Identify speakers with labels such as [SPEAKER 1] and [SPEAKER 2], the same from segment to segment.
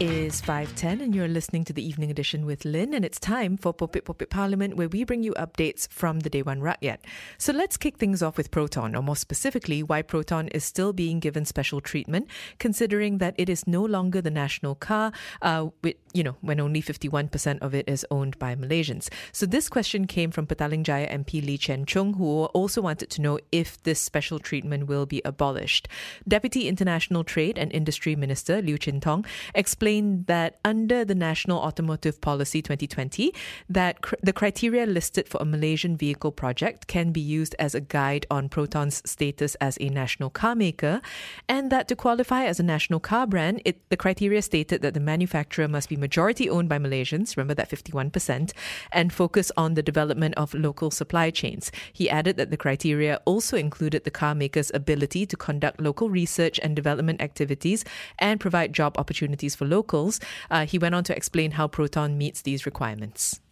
[SPEAKER 1] Is 5.10 and you're listening to the evening edition with Lynn and it's time for Popit Popit Parliament where we bring you updates from the day Dewan Rakyat. So let's kick things off with Proton or more specifically why Proton is still being given special treatment considering that it is no longer the national car uh, with, you know, when only 51% of it is owned by Malaysians. So this question came from Petaling Jaya MP Lee Chen Chung who also wanted to know if this special treatment will be abolished. Deputy International Trade and Industry Minister Liu Chin Tong explained that under the National Automotive Policy 2020, that cr- the criteria listed for a Malaysian vehicle project can be used as a guide on Proton's status as a national car maker, and that to qualify as a national car brand, it, the criteria stated that the manufacturer must be majority owned by Malaysians, remember that 51%, and focus on the development of local supply chains. He added that the criteria also included the car maker's ability to conduct local research and development activities and provide job opportunities for locals. Uh, he went on to explain how Proton meets these requirements.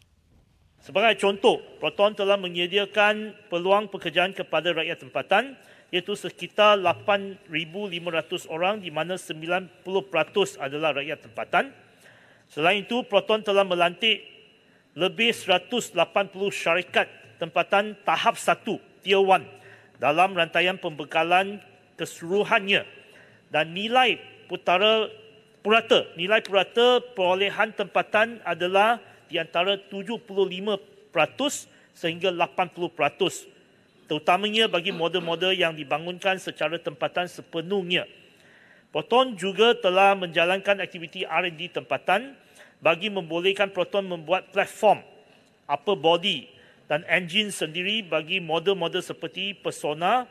[SPEAKER 2] Sebagai contoh, Proton telah menyediakan peluang pekerjaan kepada rakyat tempatan iaitu sekitar 8,500 orang di mana 90% adalah rakyat tempatan. Selain itu, Proton telah melantik lebih 180 syarikat tempatan tahap 1, Tier 1 dalam rantaian pembekalan keseluruhannya dan nilai putara purata. Nilai purata perolehan tempatan adalah di antara 75% sehingga 80%. Terutamanya bagi model-model yang dibangunkan secara tempatan sepenuhnya. Proton juga telah menjalankan aktiviti R&D tempatan bagi membolehkan Proton membuat platform upper body dan engine sendiri bagi model-model seperti Persona,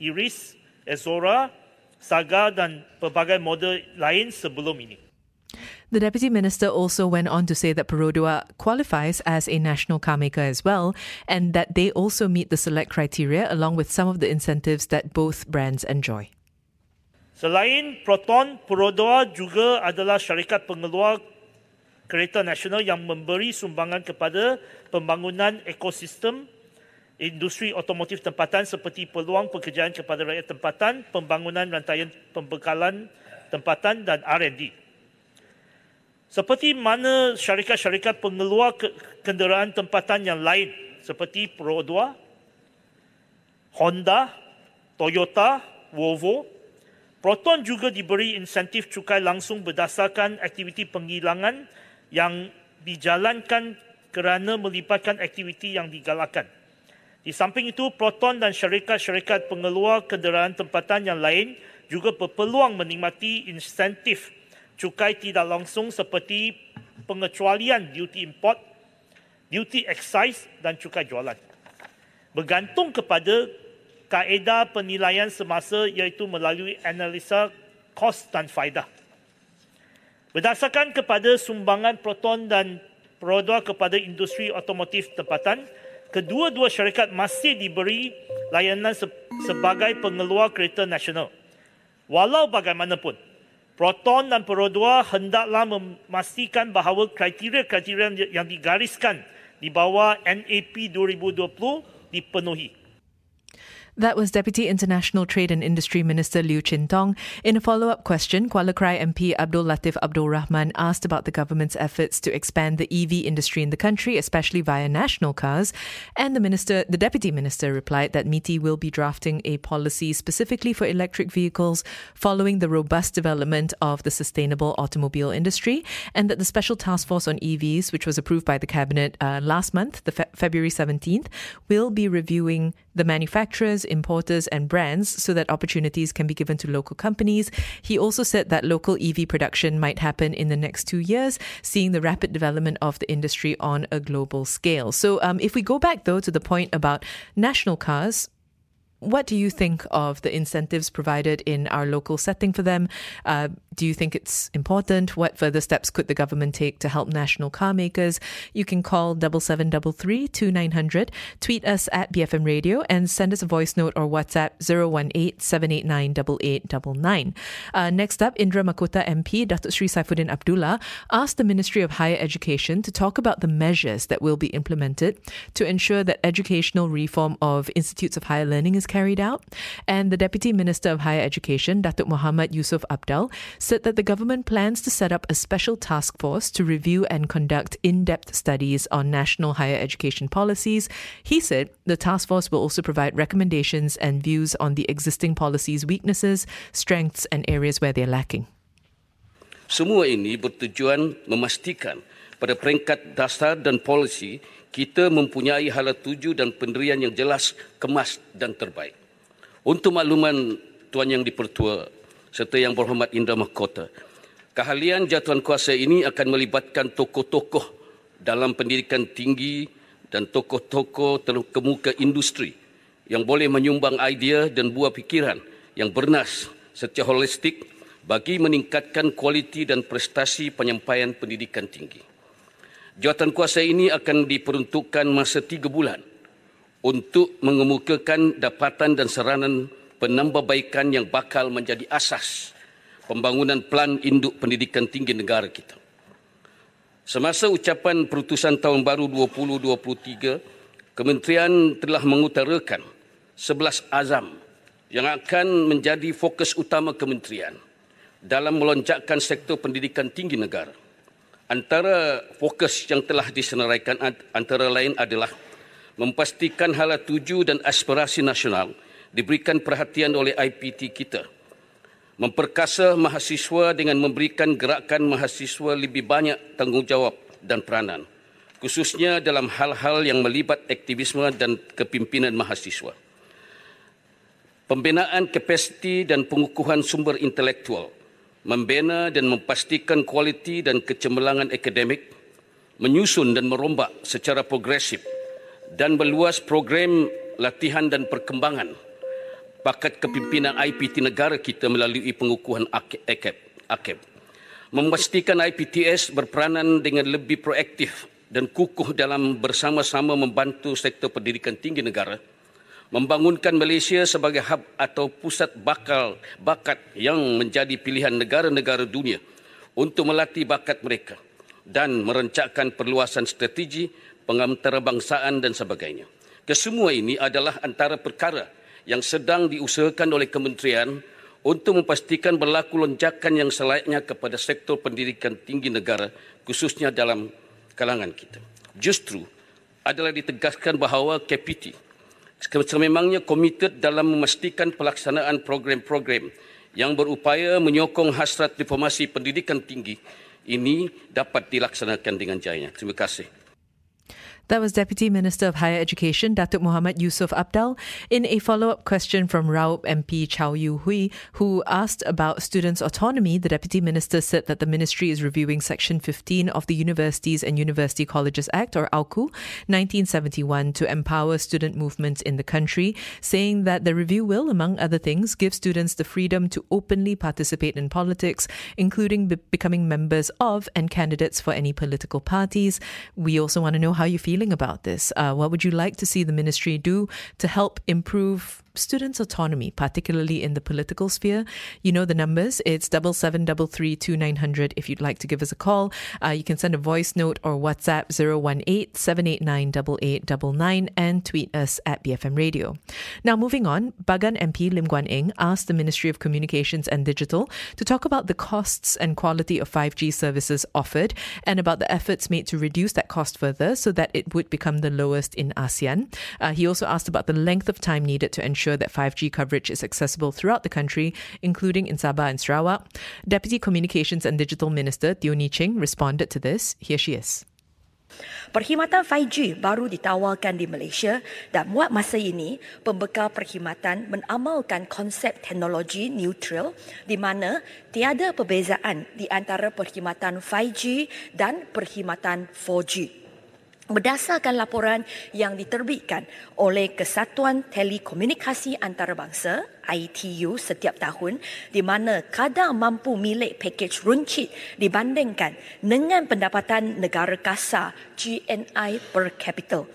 [SPEAKER 2] Iris, Ezora, Saga dan pelbagai model lain sebelum ini.
[SPEAKER 1] The Deputy Minister also went on to say that Perodua qualifies as a national car maker as well, and that they also meet the select criteria along with some of the incentives that both brands enjoy.
[SPEAKER 2] Selain Proton, Perodua juga adalah syarikat pengeluar kereta nasional yang memberi sumbangan kepada pembangunan ekosistem industri otomotif tempatan seperti peluang pekerjaan kepada rakyat tempatan, pembangunan rantaian pembekalan tempatan dan R&D. Seperti mana syarikat-syarikat pengeluar kenderaan tempatan yang lain seperti Pro2, Honda, Toyota, Volvo, Proton juga diberi insentif cukai langsung berdasarkan aktiviti penghilangan yang dijalankan kerana melibatkan aktiviti yang digalakkan. Di samping itu, Proton dan syarikat-syarikat pengeluar kenderaan tempatan yang lain juga berpeluang menikmati insentif cukai tidak langsung seperti pengecualian duty import, duty excise dan cukai jualan. Bergantung kepada kaedah penilaian semasa iaitu melalui analisa kos dan faedah. Berdasarkan kepada sumbangan Proton dan produk kepada industri otomotif tempatan, kedua-dua syarikat masih diberi layanan sebagai pengeluar kereta nasional. Walau bagaimanapun, Proton dan Perodua hendaklah memastikan bahawa kriteria-kriteria yang digariskan di bawah NAP 2020 dipenuhi.
[SPEAKER 1] That was Deputy International Trade and Industry Minister Liu Chin Tong. In a follow up question, Kuala Krai MP Abdul Latif Abdul Rahman asked about the government's efforts to expand the EV industry in the country, especially via national cars. And the minister, the deputy minister, replied that MITI will be drafting a policy specifically for electric vehicles following the robust development of the sustainable automobile industry, and that the special task force on EVs, which was approved by the cabinet uh, last month, the fe- February 17th, will be reviewing the manufacturers, importers, and brands so that opportunities can be given to local companies. He also said that local EV production might happen in the next two years, seeing the rapid development of the industry on a global scale. So, um, if we go back though to the point about national cars, what do you think of the incentives provided in our local setting for them? Uh, do you think it's important? What further steps could the government take to help national car makers? You can call double seven double three two nine hundred, tweet us at BFM Radio, and send us a voice note or WhatsApp 018 789 8899. Uh, next up, Indra Makota MP Datuk Sri Saifuddin Abdullah asked the Ministry of Higher Education to talk about the measures that will be implemented to ensure that educational reform of institutes of higher learning is carried out. And the Deputy Minister of Higher Education, Datuk Muhammad Yusuf Abdal, said that the government plans to set up a special task force to review and conduct in depth studies on national higher education policies. He said the task force will also provide recommendations and views on the existing policies' weaknesses, strengths, and areas where they're lacking.
[SPEAKER 3] Semua ini bertujuan memastikan pada peringkat dasar dan polisi kita mempunyai hala tuju dan pendirian yang jelas, kemas dan terbaik. Untuk makluman Tuan Yang Dipertua serta Yang Berhormat Indra Mahkota, keahlian jatuhan kuasa ini akan melibatkan tokoh-tokoh dalam pendidikan tinggi dan tokoh-tokoh terkemuka industri yang boleh menyumbang idea dan buah fikiran yang bernas secara holistik bagi meningkatkan kualiti dan prestasi penyampaian pendidikan tinggi. Jawatan kuasa ini akan diperuntukkan masa tiga bulan untuk mengemukakan dapatan dan saranan penambahbaikan yang bakal menjadi asas pembangunan plan induk pendidikan tinggi negara kita. Semasa ucapan perutusan tahun baru 2023, Kementerian telah mengutarakan 11 azam yang akan menjadi fokus utama kementerian dalam melonjakkan sektor pendidikan tinggi negara. Antara fokus yang telah disenaraikan antara lain adalah memastikan hala tuju dan aspirasi nasional diberikan perhatian oleh IPT kita. Memperkasa mahasiswa dengan memberikan gerakan mahasiswa lebih banyak tanggungjawab dan peranan, khususnya dalam hal-hal yang melibat aktivisme dan kepimpinan mahasiswa. Pembinaan kapasiti dan pengukuhan sumber intelektual membina dan memastikan kualiti dan kecemerlangan akademik, menyusun dan merombak secara progresif dan meluas program latihan dan perkembangan bakat kepimpinan IPT negara kita melalui pengukuhan AKEB. AKEB. Memastikan IPTS berperanan dengan lebih proaktif dan kukuh dalam bersama-sama membantu sektor pendidikan tinggi negara membangunkan Malaysia sebagai hub atau pusat bakal bakat yang menjadi pilihan negara-negara dunia untuk melatih bakat mereka dan merencanakan perluasan strategi pengantarbangsaan dan sebagainya. Kesemua ini adalah antara perkara yang sedang diusahakan oleh kementerian untuk memastikan berlaku lonjakan yang selayaknya kepada sektor pendidikan tinggi negara khususnya dalam kalangan kita. Justru adalah ditegaskan bahawa KPT sememangnya komited dalam memastikan pelaksanaan program-program yang berupaya menyokong hasrat reformasi pendidikan tinggi ini dapat dilaksanakan dengan jaya. Terima kasih.
[SPEAKER 1] That was Deputy Minister of Higher Education, Datuk Muhammad Yusuf Abdal, in a follow up question from Raup MP Chow Yu Hui, who asked about students' autonomy. The Deputy Minister said that the ministry is reviewing Section 15 of the Universities and University Colleges Act, or AUKU, 1971, to empower student movements in the country, saying that the review will, among other things, give students the freedom to openly participate in politics, including be- becoming members of and candidates for any political parties. We also want to know how you feel feeling about this? Uh, what would you like to see the ministry do to help improve students' autonomy, particularly in the political sphere. You know the numbers. It's double seven double three two nine hundred. If you'd like to give us a call, uh, you can send a voice note or WhatsApp 018 789 8899 and tweet us at BFM Radio. Now, moving on, Bagan MP Lim Guan Eng asked the Ministry of Communications and Digital to talk about the costs and quality of 5G services offered and about the efforts made to reduce that cost further so that it would become the lowest in ASEAN. Uh, he also asked about the length of time needed to ensure ensure that 5G coverage is accessible throughout the country, including in Sabah and Sarawak. Deputy Communications and Digital Minister Teo Nee Ching responded to this. Here she is.
[SPEAKER 4] Perkhidmatan 5G baru ditawarkan di Malaysia dan buat masa ini pembekal perkhidmatan menamalkan konsep teknologi neutral di mana tiada perbezaan di antara perkhidmatan 5G dan perkhidmatan 4G. Berdasarkan laporan yang diterbitkan oleh Kesatuan Telekomunikasi Antarabangsa ITU setiap tahun di mana kadar mampu milik pakej runcit dibandingkan dengan pendapatan negara kasar GNI per capita.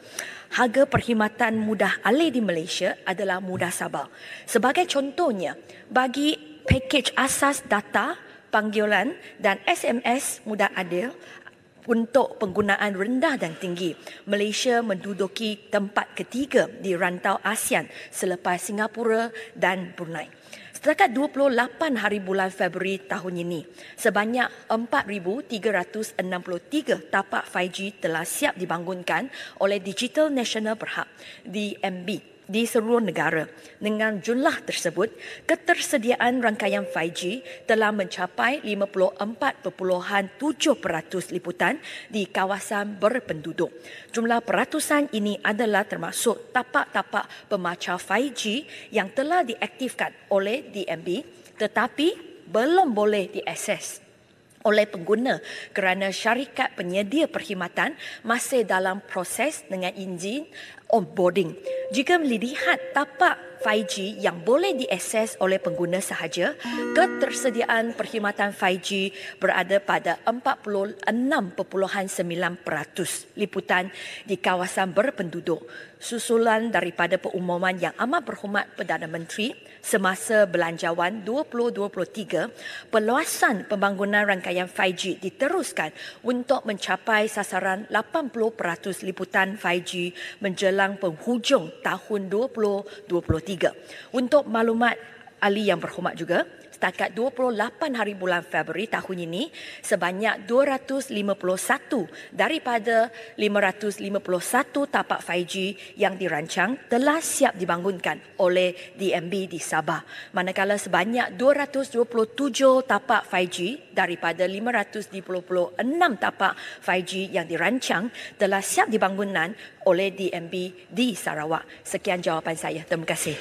[SPEAKER 4] Harga perkhidmatan mudah alih di Malaysia adalah mudah sabar. Sebagai contohnya, bagi pakej asas data, panggilan dan SMS mudah adil untuk penggunaan rendah dan tinggi. Malaysia menduduki tempat ketiga di rantau ASEAN selepas Singapura dan Brunei. Setakat 28 hari bulan Februari tahun ini, sebanyak 4,363 tapak 5G telah siap dibangunkan oleh Digital National Berhad, DMB di seluruh negara. Dengan jumlah tersebut, ketersediaan rangkaian 5G telah mencapai 54.7% liputan di kawasan berpenduduk. Jumlah peratusan ini adalah termasuk tapak-tapak pemacar 5G yang telah diaktifkan oleh DMB tetapi belum boleh diakses oleh pengguna kerana syarikat penyedia perkhidmatan masih dalam proses dengan izin onboarding. Jika melihat tapak 5G yang boleh diakses oleh pengguna sahaja, ketersediaan perkhidmatan 5G berada pada 46.9% liputan di kawasan berpenduduk susulan daripada pengumuman yang amat berhormat Perdana Menteri semasa belanjawan 2023, perluasan pembangunan rangkaian 5G diteruskan untuk mencapai sasaran 80% liputan 5G menjelang penghujung tahun 2023. Untuk maklumat ahli yang berhormat juga, setakat 28 hari bulan Februari tahun ini sebanyak 251 daripada 551 tapak 5G yang dirancang telah siap dibangunkan oleh DMB di Sabah. Manakala sebanyak 227 tapak 5G daripada 556 tapak 5G yang dirancang telah siap dibangunan oleh DMB di Sarawak. Sekian jawapan saya. Terima kasih.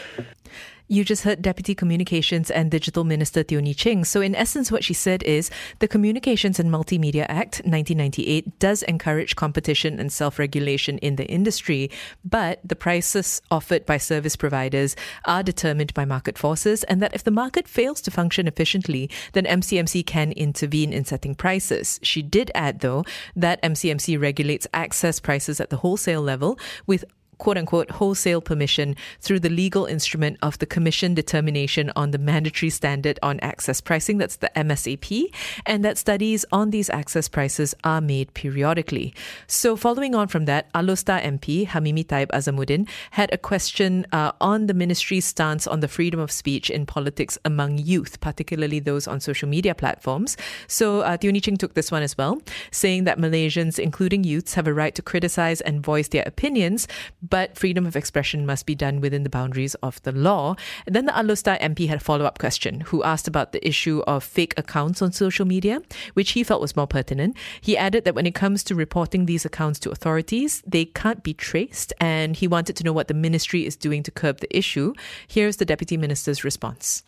[SPEAKER 1] You just heard Deputy Communications and Digital Minister Theoni Ching. So, in essence, what she said is the Communications and Multimedia Act 1998 does encourage competition and self regulation in the industry, but the prices offered by service providers are determined by market forces, and that if the market fails to function efficiently, then MCMC can intervene in setting prices. She did add, though, that MCMC regulates access prices at the wholesale level with quote unquote wholesale permission through the legal instrument of the Commission Determination on the Mandatory Standard on Access Pricing, that's the MSAP, and that studies on these access prices are made periodically. So, following on from that, Alustar MP Hamimi Taib Azamuddin had a question uh, on the ministry's stance on the freedom of speech in politics among youth, particularly those on social media platforms. So, uh, Theoni Ching took this one as well, saying that Malaysians, including youths, have a right to criticize and voice their opinions, but freedom of expression must be done within the boundaries of the law. And then the Alustar MP had a follow up question who asked about the issue of fake accounts on social media, which he felt was more pertinent. He added that when it comes to reporting these accounts to authorities, they can't be traced, and he wanted to know what the ministry is doing to curb the issue. Here's the Deputy Minister's response.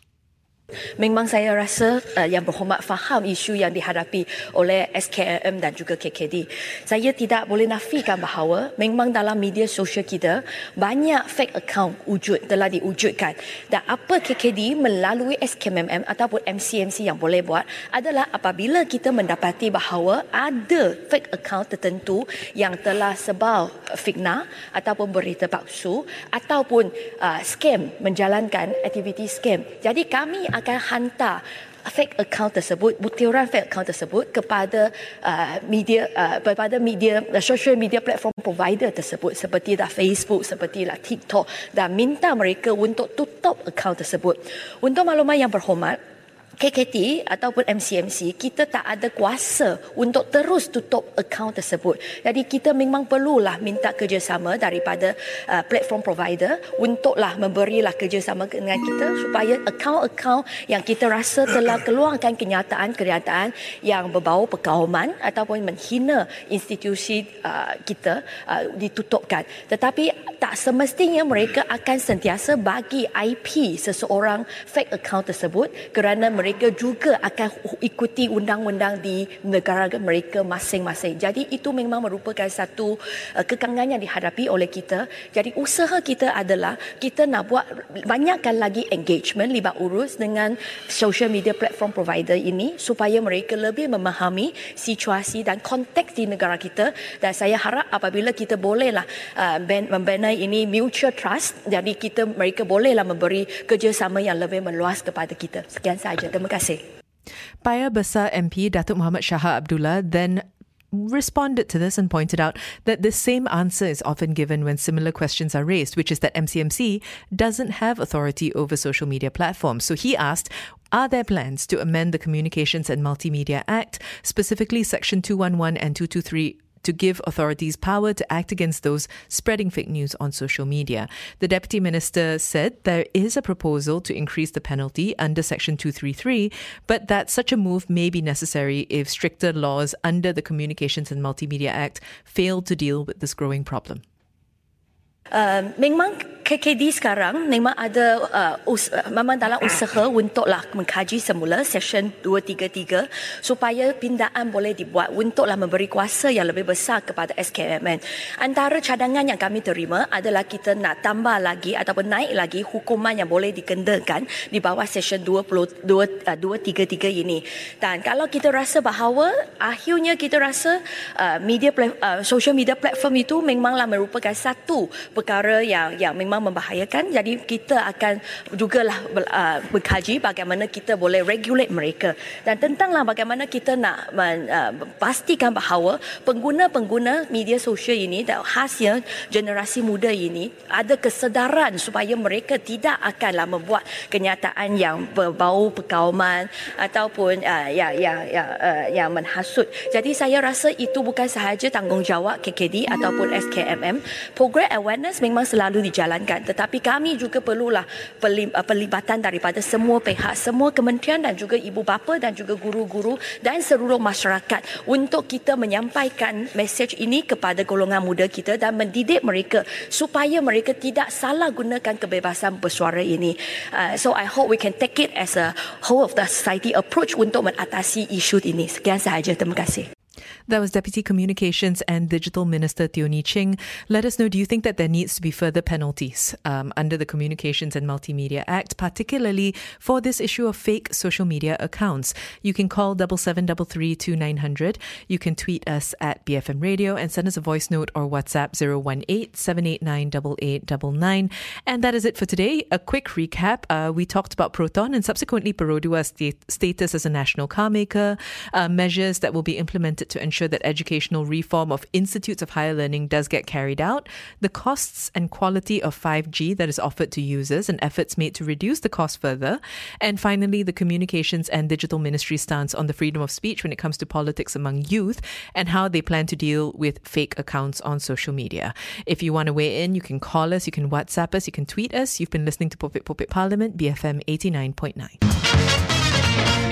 [SPEAKER 4] Memang saya rasa uh, yang berhormat faham isu yang dihadapi oleh SKM dan juga KKD. Saya tidak boleh nafikan bahawa memang dalam media sosial kita banyak fake account wujud telah diwujudkan. Dan apa KKD melalui SKMM ataupun MCMC yang boleh buat adalah apabila kita mendapati bahawa ada fake account tertentu yang telah sebar fitnah ataupun berita palsu ataupun uh, scam menjalankan aktiviti scam. Jadi kami akan hantar fake account tersebut, butiran fake account tersebut kepada uh, media uh, kepada media uh, social media platform provider tersebut seperti dah Facebook, seperti lah TikTok dan minta mereka untuk tutup account tersebut. Untuk maklumat yang berhormat, KKT ataupun MCMC kita tak ada kuasa untuk terus tutup akaun tersebut. Jadi kita memang perlulah minta kerjasama daripada uh, platform provider untuklah memberilah kerjasama dengan kita supaya akaun-akaun yang kita rasa telah keluarkan kenyataan-kenyataan yang berbau perkauman ataupun menghina institusi uh, kita uh, ditutupkan. Tetapi tak semestinya mereka akan sentiasa bagi IP seseorang fake account tersebut kerana mereka juga akan ikuti undang-undang di negara mereka masing-masing. Jadi itu memang merupakan satu uh, kekangan yang dihadapi oleh kita. Jadi usaha kita adalah kita nak buat banyakkan lagi engagement libat urus dengan social media platform provider ini supaya mereka lebih memahami situasi dan konteks di negara kita dan saya harap apabila kita bolehlah uh, membina ini mutual trust jadi kita mereka bolehlah memberi kerjasama yang lebih meluas kepada kita. Sekian sahaja. Terima kasih.
[SPEAKER 1] Paya Besar MP Datuk Muhammad Shah Abdullah then responded to this and pointed out that the same answer is often given when similar questions are raised, which is that MCMC doesn't have authority over social media platforms. So he asked, are there plans to amend the Communications and Multimedia Act, specifically Section 211 and 223 to give authorities power to act against those spreading fake news on social media. The Deputy Minister said there is a proposal to increase the penalty under Section 233, but that such a move may be necessary if stricter laws under the Communications and Multimedia Act fail to deal with this growing problem.
[SPEAKER 4] Uh, memang KKD sekarang memang ada uh, us, memang dalam usaha untuklah mengkaji semula session 233 supaya pindaan boleh dibuat untuklah memberi kuasa yang lebih besar kepada SKMN. Antara cadangan yang kami terima adalah kita nak tambah lagi ataupun naik lagi hukuman yang boleh dikenakan di bawah session 22 uh, 233 ini. Dan kalau kita rasa bahawa akhirnya kita rasa uh, media uh, social media platform itu memanglah merupakan satu perkara yang yang memang membahayakan. Jadi kita akan jugalah uh, berkaji bagaimana kita boleh regulate mereka. Dan tentanglah bagaimana kita nak uh, pastikan bahawa pengguna-pengguna media sosial ini dan khasnya generasi muda ini ada kesedaran supaya mereka tidak akanlah membuat kenyataan yang berbau perkauman ataupun uh, yang yang yang, uh, yang menhasut jadi saya rasa itu bukan sahaja tanggungjawab KKD ataupun SKMM program awareness memang selalu dijalankan. Tetapi kami juga perlulah uh, pelibatan daripada semua pihak semua kementerian dan juga ibu bapa dan juga guru-guru dan seluruh masyarakat untuk kita menyampaikan mesej ini kepada golongan muda kita dan mendidik mereka supaya mereka tidak salah gunakan kebebasan bersuara ini. Uh, so i hope we can take it as a whole of the society approach untuk mengatasi isu ini. Sekian sahaja. Terima kasih
[SPEAKER 1] That was Deputy Communications and Digital Minister Theoni Ching. Let us know do you think that there needs to be further penalties um, under the Communications and Multimedia Act, particularly for this issue of fake social media accounts? You can call 7733 You can tweet us at BFM Radio and send us a voice note or WhatsApp 018 789 And that is it for today. A quick recap. Uh, we talked about Proton and subsequently Perodua's st- status as a national car maker, uh, measures that will be implemented to ensure that educational reform of institutes of higher learning does get carried out, the costs and quality of 5G that is offered to users and efforts made to reduce the cost further, and finally, the communications and digital ministry stance on the freedom of speech when it comes to politics among youth and how they plan to deal with fake accounts on social media. If you want to weigh in, you can call us, you can WhatsApp us, you can tweet us. You've been listening to Pulpit Pulpit Parliament, BFM 89.9.